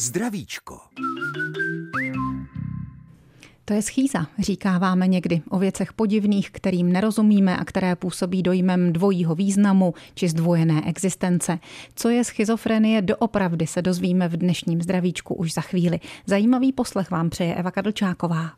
Zdravíčko. To je schýza, říkáváme někdy o věcech podivných, kterým nerozumíme a které působí dojmem dvojího významu či zdvojené existence. Co je schizofrenie doopravdy se dozvíme v dnešním zdravíčku už za chvíli. Zajímavý poslech vám přeje Eva Kadlčáková.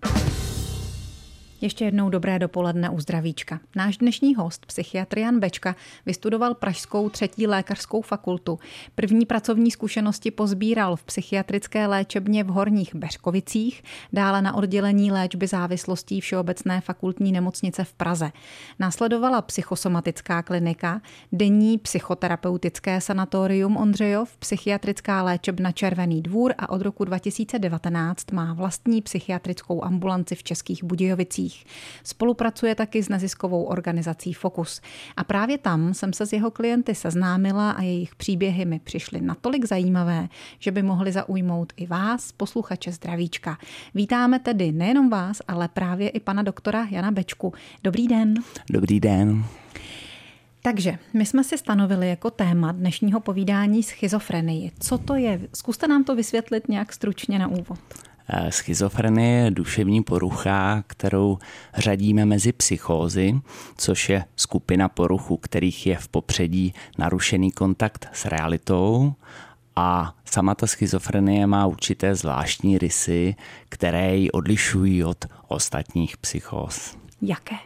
Ještě jednou dobré dopoledne u zdravíčka. Náš dnešní host, psychiatr Jan Bečka, vystudoval Pražskou třetí lékařskou fakultu. První pracovní zkušenosti pozbíral v psychiatrické léčebně v Horních Beřkovicích, dále na oddělení léčby závislostí Všeobecné fakultní nemocnice v Praze. Následovala psychosomatická klinika, denní psychoterapeutické sanatorium Ondřejov, psychiatrická léčebna Červený dvůr a od roku 2019 má vlastní psychiatrickou ambulanci v Českých Budějovicích médiích. Spolupracuje taky s neziskovou organizací Focus. A právě tam jsem se s jeho klienty seznámila a jejich příběhy mi přišly natolik zajímavé, že by mohly zaujmout i vás, posluchače Zdravíčka. Vítáme tedy nejenom vás, ale právě i pana doktora Jana Bečku. Dobrý den. Dobrý den. Takže my jsme si stanovili jako téma dnešního povídání schizofrenii. Co to je? Zkuste nám to vysvětlit nějak stručně na úvod. Eh, schizofrenie je duševní porucha, kterou řadíme mezi psychózy, což je skupina poruchů, kterých je v popředí narušený kontakt s realitou a sama ta schizofrenie má určité zvláštní rysy, které ji odlišují od ostatních psychóz. Jaké?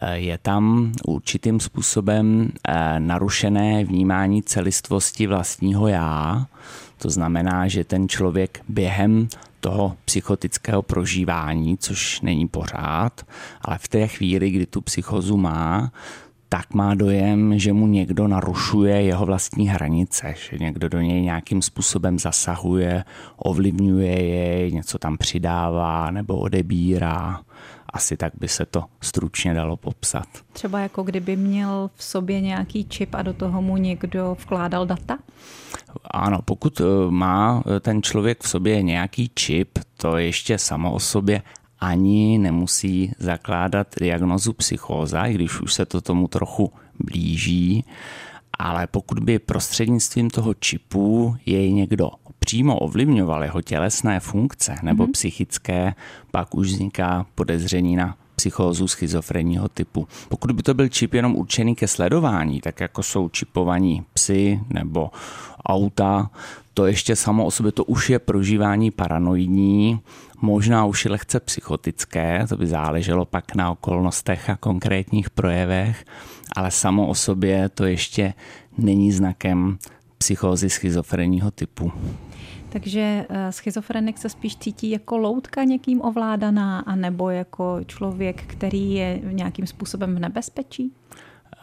Eh, je tam určitým způsobem eh, narušené vnímání celistvosti vlastního já. To znamená, že ten člověk během toho psychotického prožívání, což není pořád, ale v té chvíli, kdy tu psychozu má, tak má dojem, že mu někdo narušuje jeho vlastní hranice, že někdo do něj nějakým způsobem zasahuje, ovlivňuje jej, něco tam přidává nebo odebírá. Asi tak by se to stručně dalo popsat. Třeba jako kdyby měl v sobě nějaký čip a do toho mu někdo vkládal data? Ano, pokud eh, má eh, ten člověk v sobě nějaký čip, to ještě samo o sobě ani nemusí zakládat diagnozu psychóza, i když už se to tomu trochu blíží, ale pokud by prostřednictvím toho čipu jej někdo přímo ovlivňoval jeho tělesné funkce nebo mm-hmm. psychické, pak už vzniká podezření na psychózu schizofrenního typu. Pokud by to byl čip jenom určený ke sledování, tak jako jsou čipovaní psy nebo auta, to ještě samo o sobě, to už je prožívání paranoidní, možná už je lehce psychotické, to by záleželo pak na okolnostech a konkrétních projevech, ale samo o sobě to ještě není znakem psychózy schizofrenního typu. Takže eh, schizofrenik se spíš cítí jako loutka někým ovládaná, anebo jako člověk, který je nějakým způsobem v nebezpečí?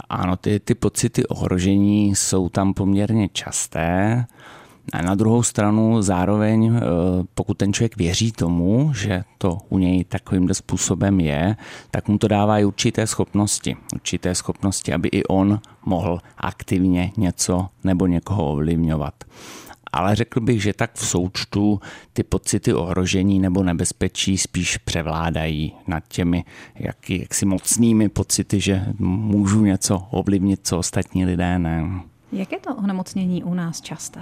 Ano, ty, ty pocity ohrožení jsou tam poměrně časté. A na druhou stranu zároveň, eh, pokud ten člověk věří tomu, že to u něj takovým způsobem je, tak mu to dává i určité schopnosti. Určité schopnosti, aby i on mohl aktivně něco nebo někoho ovlivňovat ale řekl bych, že tak v součtu ty pocity ohrožení nebo nebezpečí spíš převládají nad těmi jaký, jaksi mocnými pocity, že můžu něco ovlivnit, co ostatní lidé ne. Jak je to onemocnění u nás časté?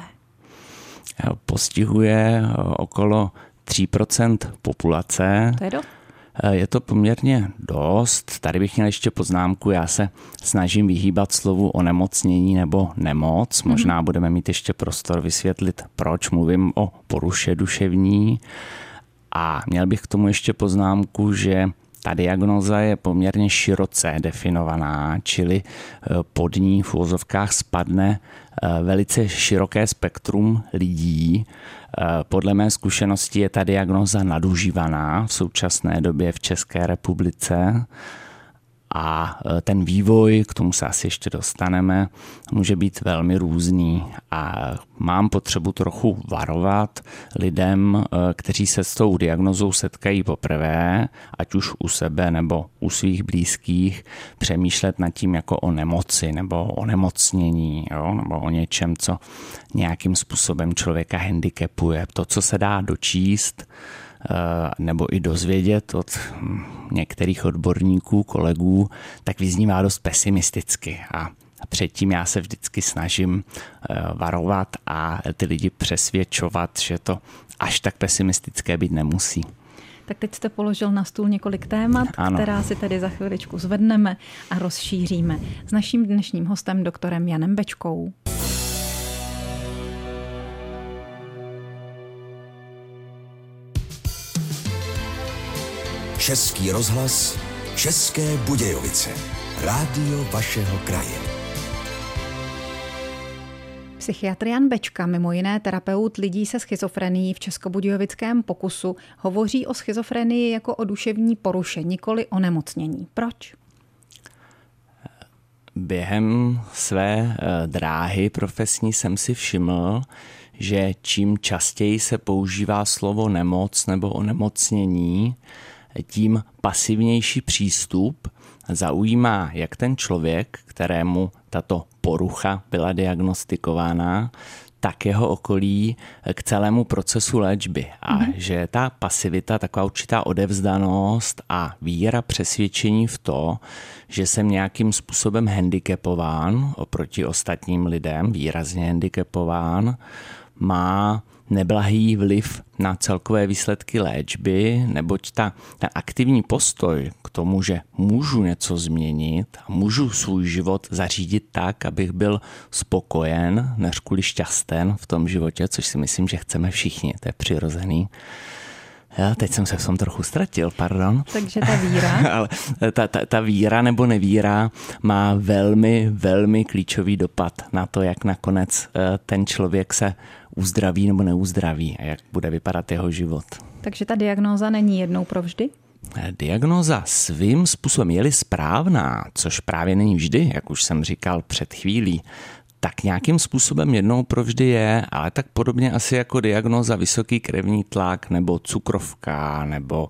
Postihuje okolo 3% populace. To je dost. Eh, je to poměrně dost. Tady bych měl ještě poznámku. Já se snažím vyhýbat slovu onemocnění nebo nemoc. Mhm. Možná budeme mít ještě prostor vysvětlit, proč mluvím o poruše duševní. A měl bych k tomu ještě poznámku, že ta diagnoza je poměrně široce definovaná, čili eh, pod ní v úvozovkách spadne eh, velice široké spektrum lidí. Eh, podle mé zkušenosti je ta diagnoza nadužívaná v současné době v České republice a e, ten vývoj, k tomu se asi ještě dostaneme, může být velmi různý a mám potřebu trochu varovat lidem, e, kteří se s tou diagnozou setkají poprvé, ať už u sebe nebo u svých blízkých, přemýšlet nad tím jako o nemoci nebo o nemocnění, jo? nebo o něčem, co nějakým způsobem člověka handicapuje. To, co se dá dočíst, nebo i dozvědět od některých odborníků, kolegů, tak vyznívá dost pesimisticky. A předtím já se vždycky snažím eh, varovat a ty lidi přesvědčovat, že to až tak pesimistické být nemusí. Tak teď jste položil na stůl několik témat, ano. která si tedy za chviličku zvedneme a rozšíříme s naším dnešním hostem, doktorem Janem Bečkou. Český rozhlas, České Budějovice. Rádio vašeho kraje. Psychiatr Jan Bečka, mimo jiné terapeut lidí se schizofrenií v Českobudějovickém pokusu, hovoří o schizofrenii jako o duševní poruše, nikoli o nemocnění. Proč? Během své eh, dráhy profesní jsem si všiml, že čím častěji se používá slovo nemoc nebo onemocnění, tím pasivnější přístup zaujímá jak ten člověk, kterému tato porucha byla diagnostikována, tak jeho okolí k celému procesu léčby. A mm-hmm. že ta pasivita, taková určitá odevzdanost a víra přesvědčení v to, že jsem nějakým způsobem handicapován oproti ostatním lidem, výrazně handicapován, má neblahý vliv na celkové výsledky léčby, neboť ta, ten aktivní postoj k tomu, že můžu něco změnit a můžu svůj život zařídit tak, abych byl spokojen, než kvůli šťasten v tom životě, což si myslím, že chceme všichni, to je přirozený, já teď jsem se v tom trochu ztratil, pardon. Takže ta víra. Ale ta, ta, ta víra nebo nevíra má velmi, velmi klíčový dopad na to, jak nakonec eh, ten člověk se uzdraví nebo neuzdraví a jak bude vypadat jeho život. Takže ta diagnóza není jednou provždy? Eh, diagnóza svým způsobem je-li správná, což právě není vždy, jak už jsem říkal před chvílí, tak nějakým způsobem jednou provždy je, ale tak podobně asi jako diagnoza vysoký krevní tlak nebo cukrovka nebo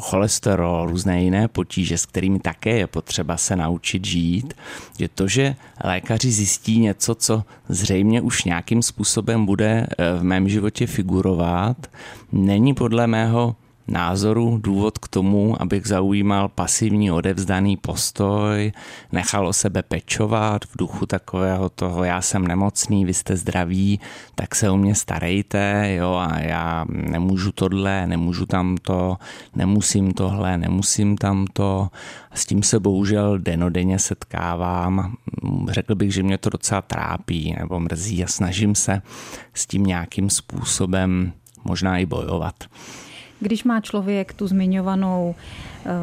cholesterol, různé jiné potíže, s kterými také je potřeba se naučit žít, je to, že lékaři zjistí něco, co zřejmě už nějakým způsobem bude eh, v mém životě figurovat, není podle mého názoru důvod k tomu, abych zaujímal pasivní odevzdaný postoj, nechal o sebe pečovat v duchu takového toho, já jsem nemocný, vy jste zdraví, tak se o mě starejte, jo, a já nemůžu tohle, nemůžu tamto, nemusím tohle, nemusím tamto. S tím se bohužel denodenně setkávám. Řekl bych, že mě to docela trápí nebo mrzí a snažím se s tím nějakým způsobem možná i bojovat. Když má člověk tu zmiňovanou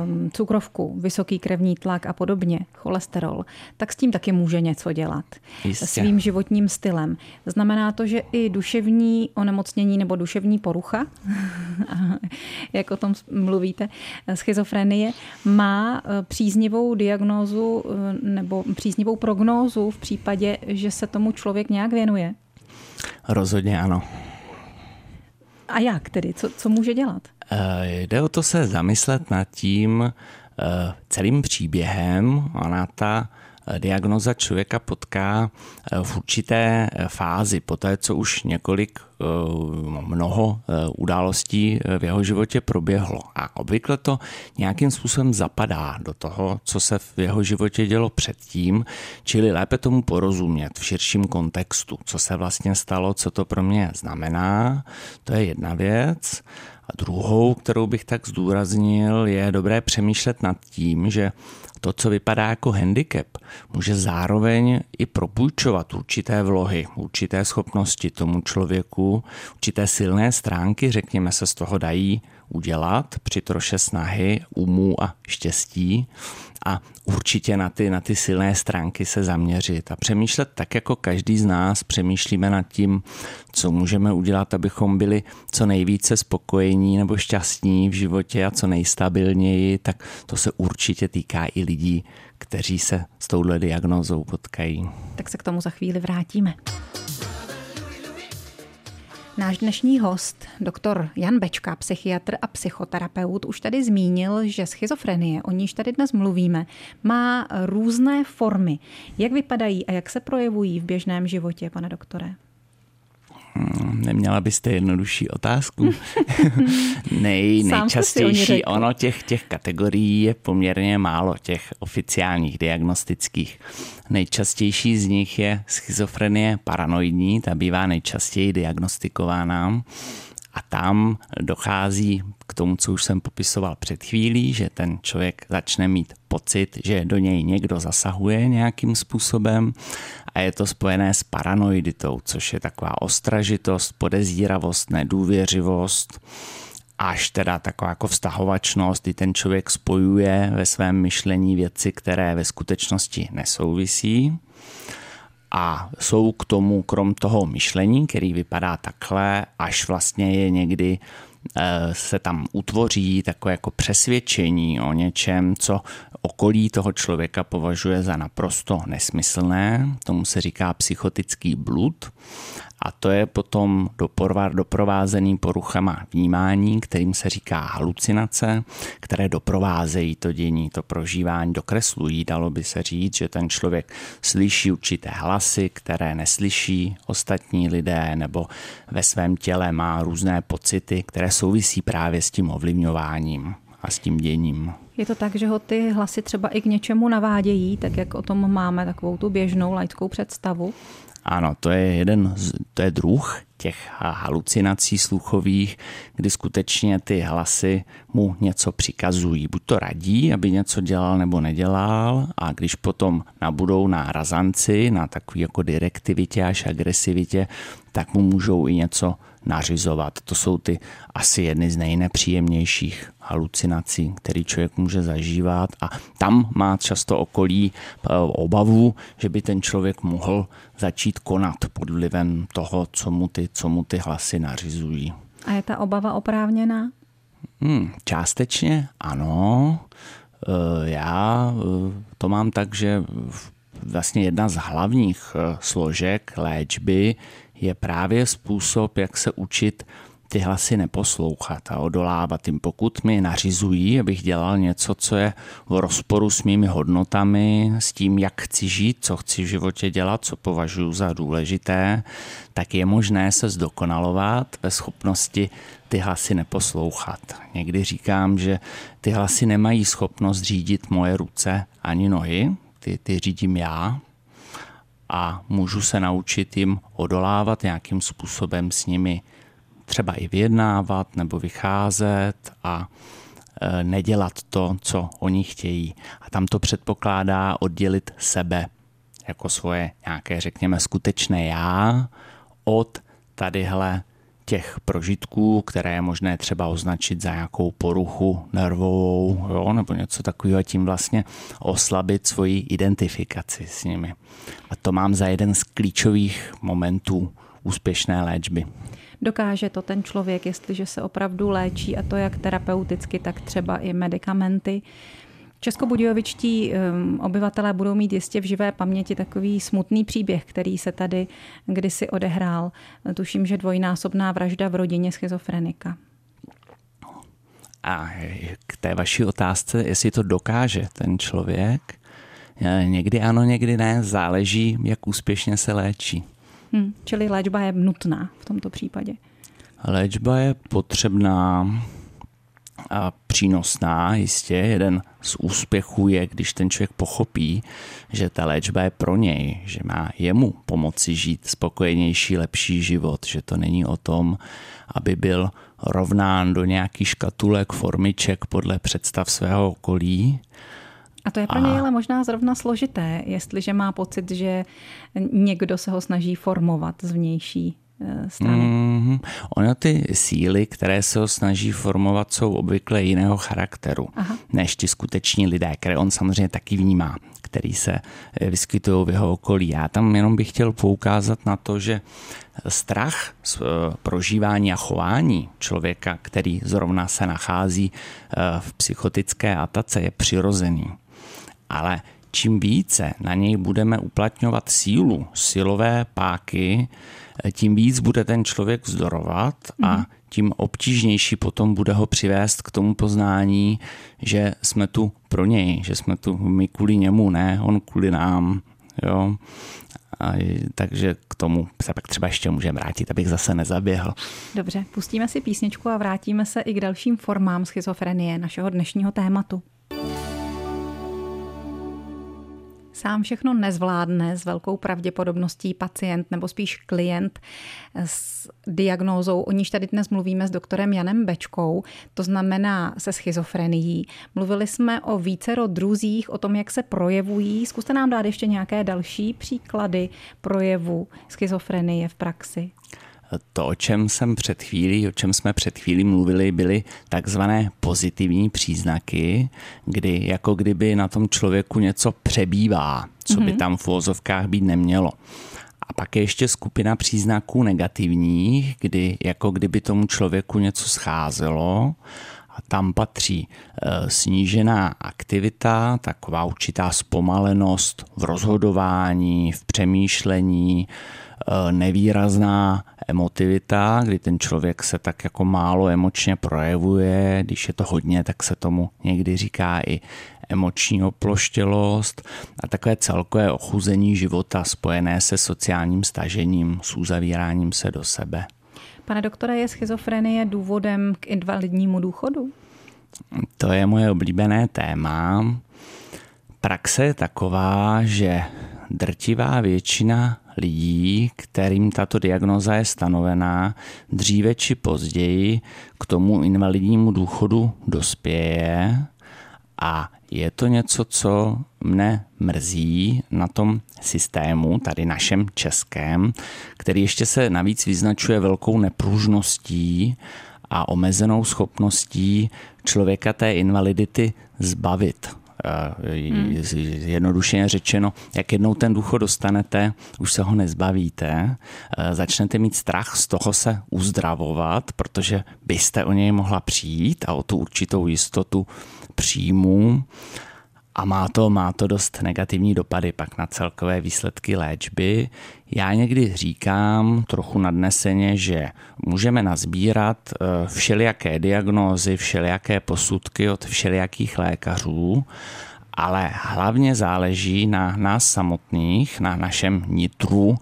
um, cukrovku, vysoký krevní tlak a podobně, cholesterol, tak s tím taky může něco dělat. Jistě. Svým životním stylem. Znamená to, že i duševní onemocnění nebo duševní porucha, jak o tom mluvíte, schizofrenie, má eh, příznivou diagnózu eh, nebo příznivou prognózu v případě, že se tomu člověk nějak věnuje? Rozhodně ano. A jak tedy? Co, co může dělat? Eh, jde o to se zamyslet nad tím eh, celým příběhem. Ona ta diagnoza člověka potká v určité fázi, po té, co už několik mnoho událostí v jeho životě proběhlo. A obvykle to nějakým způsobem zapadá do toho, co se v jeho životě dělo předtím, čili lépe tomu porozumět v širším kontextu, co se vlastně stalo, co to pro mě znamená, to je jedna věc. A druhou, kterou bych tak zdůraznil, je dobré přemýšlet nad tím, že to, co vypadá jako handicap, může zároveň i propůjčovat určité vlohy, určité schopnosti tomu člověku, určité silné stránky, řekněme se, z toho dají udělat při troše snahy, umů a štěstí a určitě na ty, na ty silné stránky se zaměřit a přemýšlet tak, jako každý z nás přemýšlíme nad tím, co můžeme udělat, abychom byli co nejvíce spokojení nebo šťastní v životě a co nejstabilněji, tak to se určitě týká i lidí, kteří se s touhle diagnózou potkají. Tak se k tomu za chvíli vrátíme. Náš dnešní host, doktor Jan Bečka, psychiatr a psychoterapeut, už tady zmínil, že schizofrenie, o níž tady dnes mluvíme, má různé formy. Jak vypadají a jak se projevují v běžném životě, pane doktore? Hmm, neměla byste jednodušší otázku? Nej, nejčastější, ono těch, těch kategorií je poměrně málo, těch oficiálních diagnostických. Nejčastější z nich je schizofrenie paranoidní, ta bývá nejčastěji diagnostikována. A tam dochází k tomu, co už jsem popisoval před chvílí, že ten člověk začne mít pocit, že do něj někdo zasahuje nějakým způsobem a je to spojené s paranoiditou, což je taková ostražitost, podezíravost, nedůvěřivost, až teda taková jako vztahovačnost, kdy ten člověk spojuje ve svém myšlení věci, které ve skutečnosti nesouvisí. A jsou k tomu, krom toho myšlení, který vypadá takhle, až vlastně je někdy se tam utvoří takové jako přesvědčení o něčem, co okolí toho člověka považuje za naprosto nesmyslné. Tomu se říká psychotický blud a to je potom doprovázený poruchama vnímání, kterým se říká halucinace, které doprovázejí to dění, to prožívání, dokreslují, dalo by se říct, že ten člověk slyší určité hlasy, které neslyší ostatní lidé, nebo ve svém těle má různé pocity, které souvisí právě s tím ovlivňováním a s tím děním. Je to tak, že ho ty hlasy třeba i k něčemu navádějí, tak jak o tom máme takovou tu běžnou laickou představu? Ano, to je jeden, to je druh těch halucinací sluchových, kdy skutečně ty hlasy mu něco přikazují. Buď to radí, aby něco dělal nebo nedělal a když potom nabudou na razanci, na takový jako direktivitě až agresivitě, tak mu můžou i něco nařizovat. To jsou ty asi jedny z nejnepříjemnějších halucinací, který člověk může zažívat a tam má často okolí eh, obavu, že by ten člověk mohl začít konat pod vlivem toho, co mu ty, co mu ty hlasy nařizují. A je ta obava oprávněná? Hmm, částečně ano. Eh, já eh, to mám tak, že vlastně jedna z hlavních složek léčby je právě způsob, jak se učit ty hlasy neposlouchat a odolávat jim. Pokud mi nařizují, abych dělal něco, co je v rozporu s mými hodnotami, s tím, jak chci žít, co chci v životě dělat, co považuji za důležité, tak je možné se zdokonalovat ve schopnosti ty hlasy neposlouchat. Někdy říkám, že ty hlasy nemají schopnost řídit moje ruce ani nohy, ty, ty řídím já, a můžu se naučit jim odolávat nějakým způsobem s nimi třeba i vyjednávat nebo vycházet a e, nedělat to, co oni chtějí. A tam to předpokládá oddělit sebe jako svoje nějaké, řekněme, skutečné já od tadyhle těch prožitků, které je možné třeba označit za nějakou poruchu nervovou jo, nebo něco takového a tím vlastně oslabit svoji identifikaci s nimi. A to mám za jeden z klíčových momentů úspěšné léčby. Dokáže to ten člověk, jestliže se opravdu léčí, a to jak terapeuticky, tak třeba i medicamenty. Českobudějovičtí um, obyvatelé budou mít jistě v živé paměti takový smutný příběh, který se tady kdysi odehrál. Tuším, že dvojnásobná vražda v rodině schizofrenika. A k té vaší otázce, jestli to dokáže ten člověk, někdy ano, někdy ne, záleží, jak úspěšně se léčí. Hmm, čili léčba je nutná v tomto případě. Léčba je potřebná přínosná, jistě. Jeden z úspěchů je, když ten člověk pochopí, že ta léčba je pro něj, že má jemu pomoci žít spokojenější, lepší život, že to není o tom, aby byl rovnán do nějakých škatulek, formiček podle představ svého okolí, a to je pro něj ale možná zrovna složité, jestliže má pocit, že někdo se ho snaží formovat zvnější strany. Mm, ono ty síly, které se ho snaží formovat, jsou obvykle jiného charakteru Aha. než ti skuteční lidé, které on samozřejmě taky vnímá, který se eh, vyskytují v jeho okolí. Já tam jenom bych chtěl poukázat na to, že strach z eh, prožívání a chování člověka, který zrovna se nachází v psychotické atace, je přirozený. Ale čím více na něj budeme uplatňovat sílu, silové páky, tím víc bude ten člověk vzdorovat a mhm. tím obtížnější potom bude ho přivést k tomu poznání, že jsme tu pro něj, že jsme tu my kvůli němu, ne on kvůli nám. Jo? A, takže k tomu se pak třeba ještě můžeme vrátit, abych zase nezaběhl. Dobře, pustíme si písničku a vrátíme se i k dalším formám schizofrenie našeho dnešního tématu. Sám všechno nezvládne s velkou pravděpodobností pacient nebo spíš klient s diagnózou, o níž tady dnes mluvíme s doktorem Janem Bečkou, to znamená se schizofrenií. Mluvili jsme o vícero druzích, o tom, jak se projevují. Zkuste nám dát ještě nějaké další příklady projevu schizofrenie v praxi. To, o čem jsem před chvílí, o čem jsme před chvílí mluvili, byly takzvané pozitivní příznaky, kdy jako kdyby na tom člověku něco přebývá, co by mhm. tam v úvozovkách být nemělo. A pak je ještě skupina příznaků negativních, kdy jako kdyby tomu člověku něco scházelo a tam patří e, snížená aktivita, taková určitá zpomalenost v rozhodování, v přemýšlení, nevýrazná emotivita, kdy ten člověk se tak jako málo emočně projevuje, když je to hodně, tak se tomu někdy říká i emoční oploštělost a takové celkové ochuzení života spojené se sociálním stažením, s uzavíráním se do sebe. Pane doktore, je schizofrenie důvodem k invalidnímu důchodu? To je moje oblíbené téma. Praxe je taková, že drtivá většina lidí, kterým tato diagnoza je stanovená, dříve či později k tomu invalidnímu důchodu dospěje a je to něco, co mne mrzí na tom systému, tady našem českém, který ještě se navíc vyznačuje velkou nepružností a omezenou schopností člověka té invalidity zbavit. Hmm. Jednoduše řečeno, jak jednou ten důchod dostanete, už se ho nezbavíte, začnete mít strach z toho se uzdravovat, protože byste o něj mohla přijít a o tu určitou jistotu příjmu a má to, má to dost negativní dopady pak na celkové výsledky léčby. Já někdy říkám trochu nadneseně, že můžeme nazbírat eh, všelijaké diagnózy, všelijaké posudky od všelijakých lékařů, ale hlavně záleží na nás samotných, na našem nitru,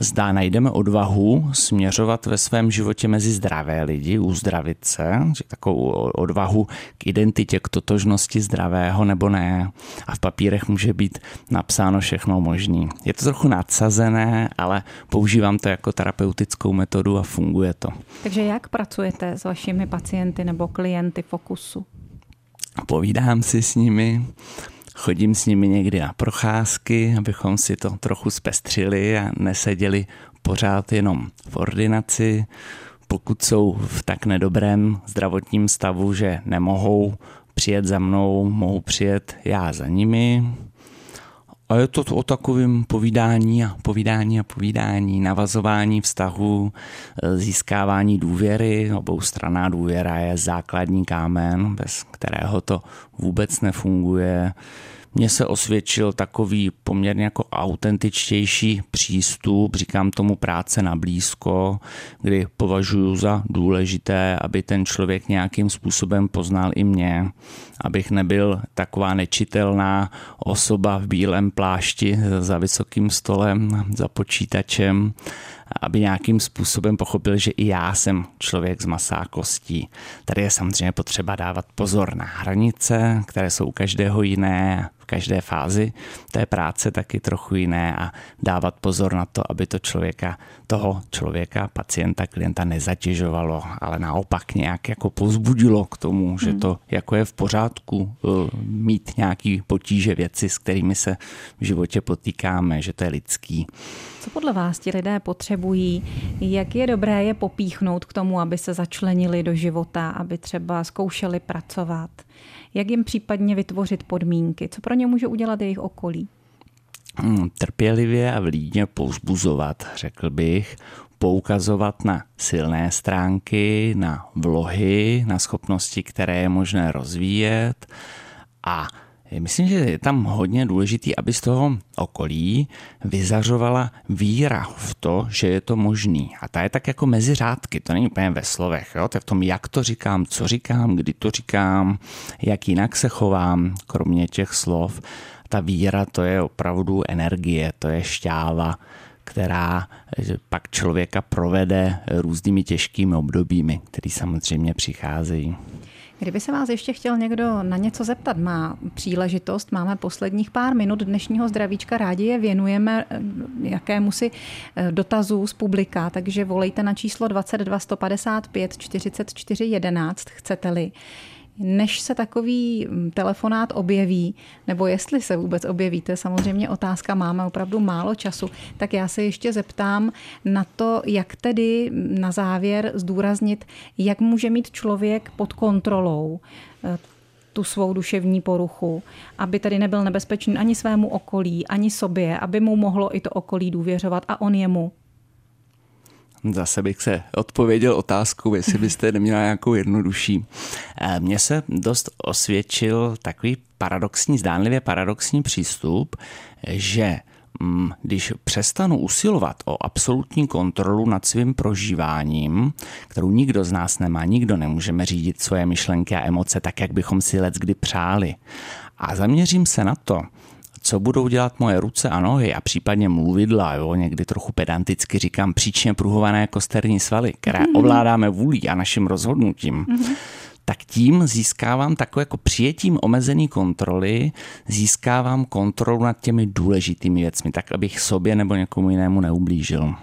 zda najdeme odvahu směřovat ve svém životě mezi zdravé lidi, uzdravit se, že takovou odvahu k identitě, k totožnosti zdravého nebo ne. A v papírech může být napsáno všechno možné. Je to trochu nadsazené, ale používám to jako terapeutickou metodu a funguje to. Takže jak pracujete s vašimi pacienty nebo klienty Fokusu? Povídám si s nimi, Chodím s nimi někdy na procházky, abychom si to trochu zpestřili a neseděli pořád jenom v ordinaci. Pokud jsou v tak nedobrém zdravotním stavu, že nemohou přijet za mnou, mohu přijet já za nimi. A je to o takovém povídání a povídání a povídání, navazování vztahu, získávání důvěry. Obou straná důvěra je základní kámen, bez kterého to vůbec nefunguje. Mně se osvědčil takový poměrně jako autentičtější přístup, říkám tomu práce na blízko, kdy považuji za důležité, aby ten člověk nějakým způsobem poznal i mě, abych nebyl taková nečitelná osoba v bílém plášti za vysokým stolem, za počítačem, aby nějakým způsobem pochopil, že i já jsem člověk z masákostí. Tady je samozřejmě potřeba dávat pozor na hranice, které jsou u každého jiné, v každé fázi té práce taky trochu jiné a dávat pozor na to, aby to člověka, toho člověka, pacienta, klienta nezatěžovalo, ale naopak nějak jako pozbudilo k tomu, že hmm. to jako je v pořádku eh, mít nějaký potíže věci, s kterými se v životě potýkáme, že to je lidský. Co podle vás ti lidé potřebují? Jak je dobré je popíchnout k tomu, aby se začlenili do života, aby třeba zkoušeli pracovat? Jak jim případně vytvořit podmínky? Co pro ně může udělat jejich okolí? Hmm, trpělivě a vlídně pouzbuzovat, řekl bych, poukazovat na silné stránky, na vlohy, na schopnosti, které je možné rozvíjet a Myslím, že je tam hodně důležitý, aby z toho okolí vyzařovala víra v to, že je to možný. A ta je tak jako mezi řádky, to není úplně ve slovech. Jo? To je v tom, jak to říkám, co říkám, kdy to říkám, jak jinak se chovám, kromě těch slov. Ta víra to je opravdu energie, to je šťáva, která pak člověka provede různými těžkými obdobími, které samozřejmě přicházejí. Kdyby se vás ještě chtěl někdo na něco zeptat, má příležitost, máme posledních pár minut dnešního zdravíčka, rádi je věnujeme eh, jakému si eh, dotazu z publika, takže volejte na číslo 22 155 44 11, chcete-li než se takový mm, telefonát objeví, nebo jestli se vůbec objeví, to je samozřejmě otázka, máme opravdu málo času, tak já se ještě zeptám na to, jak tedy na závěr zdůraznit, jak může mít člověk pod kontrolou eh, tu svou duševní poruchu, aby tedy nebyl nebezpečný ani svému okolí, ani sobě, aby mu mohlo i to okolí důvěřovat a on jemu. Zase bych se odpověděl otázkou, jestli byste neměla nějakou jednodušší. Eh, mně se dost osvědčil takový paradoxní, zdánlivě paradoxní přístup, že mm, když přestanu usilovat o absolutní kontrolu nad svým prožíváním, kterou nikdo z nás nemá, nikdo nemůžeme řídit svoje myšlenky a emoce tak, jak bychom si let kdy přáli. A zaměřím se na to, co budou dělat moje ruce a nohy a případně mluvidla, jo, někdy trochu pedanticky říkám příčně pruhované kosterní svaly, které mm-hmm. ovládáme vůlí a naším rozhodnutím, mm-hmm. tak tím získávám takové jako přijetím omezený kontroly, získávám kontrolu nad těmi důležitými věcmi, tak abych sobě nebo někomu jinému neublížil.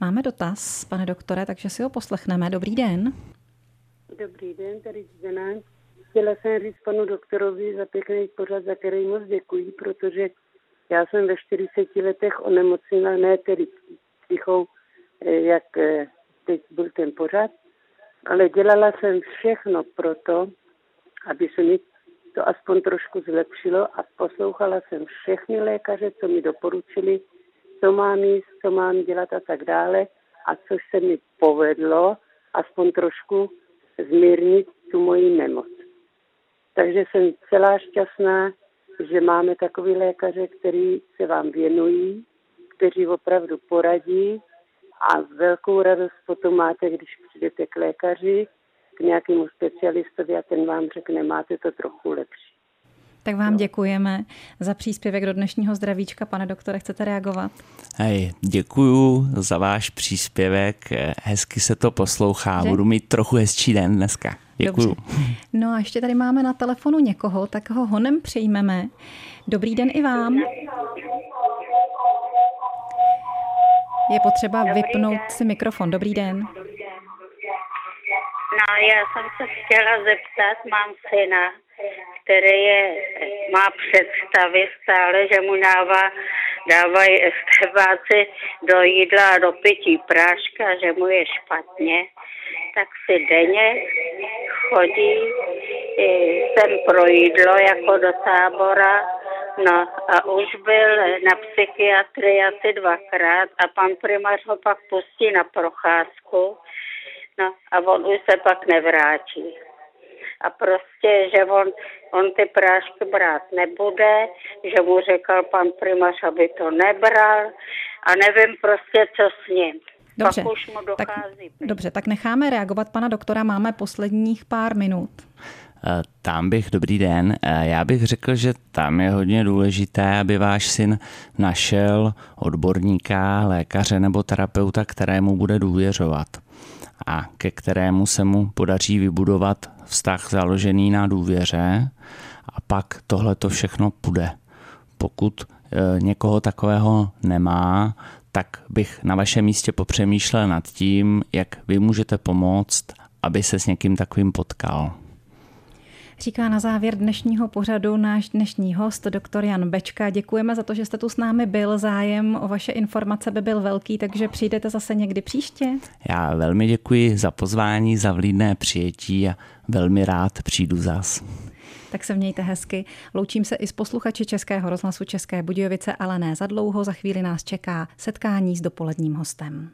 Máme dotaz, pane doktore, takže si ho poslechneme. Dobrý den. Dobrý den, tady Zdena chtěla jsem říct panu doktorovi za pěkný pořad, za který moc děkuji, protože já jsem ve 40 letech onemocněla, ne tedy psychou, eh, jak eh, teď byl ten pořad, ale dělala jsem všechno pro to, aby se mi to aspoň trošku zlepšilo a poslouchala jsem všechny lékaře, co mi doporučili, co mám jíst, co mám dělat a tak dále. A což se mi povedlo aspoň trošku zmírnit tu moji nemoc. Takže jsem celá šťastná, že máme takový lékaře, který se vám věnují, kteří opravdu poradí a velkou radost potom máte, když přijdete k lékaři, k nějakému specialistovi a ten vám řekne, máte to trochu lepší. Tak vám děkujeme za příspěvek do dnešního zdravíčka. Pane doktore, chcete reagovat? Hej, děkuju za váš příspěvek. Hezky se to poslouchá. Že? Budu mít trochu hezčí den dneska. Děkuju. Dobře. No a ještě tady máme na telefonu někoho, tak ho honem přejmeme. Dobrý den i vám. Je potřeba Dobrý vypnout den. si mikrofon. Dobrý den. No, já jsem se chtěla zeptat, mám syna, který je, má představy stále, že mu dává, dávají estebáci do jídla a do pití práška, že mu je špatně, tak si denně chodí sem pro jídlo jako do tábora, no a už byl na psychiatrii asi dvakrát a pan primář ho pak pustí na procházku, no a on už se pak nevrátí a prostě, že on, on ty prášky brát nebude, že mu řekl pan primář, aby to nebral. A nevím prostě, co s ním. Dobře, už mu tak, dobře, tak necháme reagovat pana doktora, máme posledních pár minut. Eh, tam bych, dobrý den, eh, já bych řekl, že tam je hodně důležité, aby váš syn našel odborníka, lékaře nebo terapeuta, kterému bude důvěřovat a ke kterému se mu podaří vybudovat vztah založený na důvěře a pak tohle to všechno půjde. Pokud e, někoho takového nemá, tak bych na vašem místě popřemýšlel nad tím, jak vy můžete pomoct, aby se s někým takovým potkal. Říká na závěr dnešního pořadu náš dnešní host, doktor Jan Bečka. Děkujeme za to, že jste tu s námi byl. Zájem o vaše informace by byl velký, takže přijdete zase někdy příště. Já velmi děkuji za pozvání, za vlídné přijetí a velmi rád přijdu zas. Tak se mějte hezky. Loučím se i s posluchači Českého rozhlasu České Budějovice, ale ne za dlouho. Za chvíli nás čeká setkání s dopoledním hostem.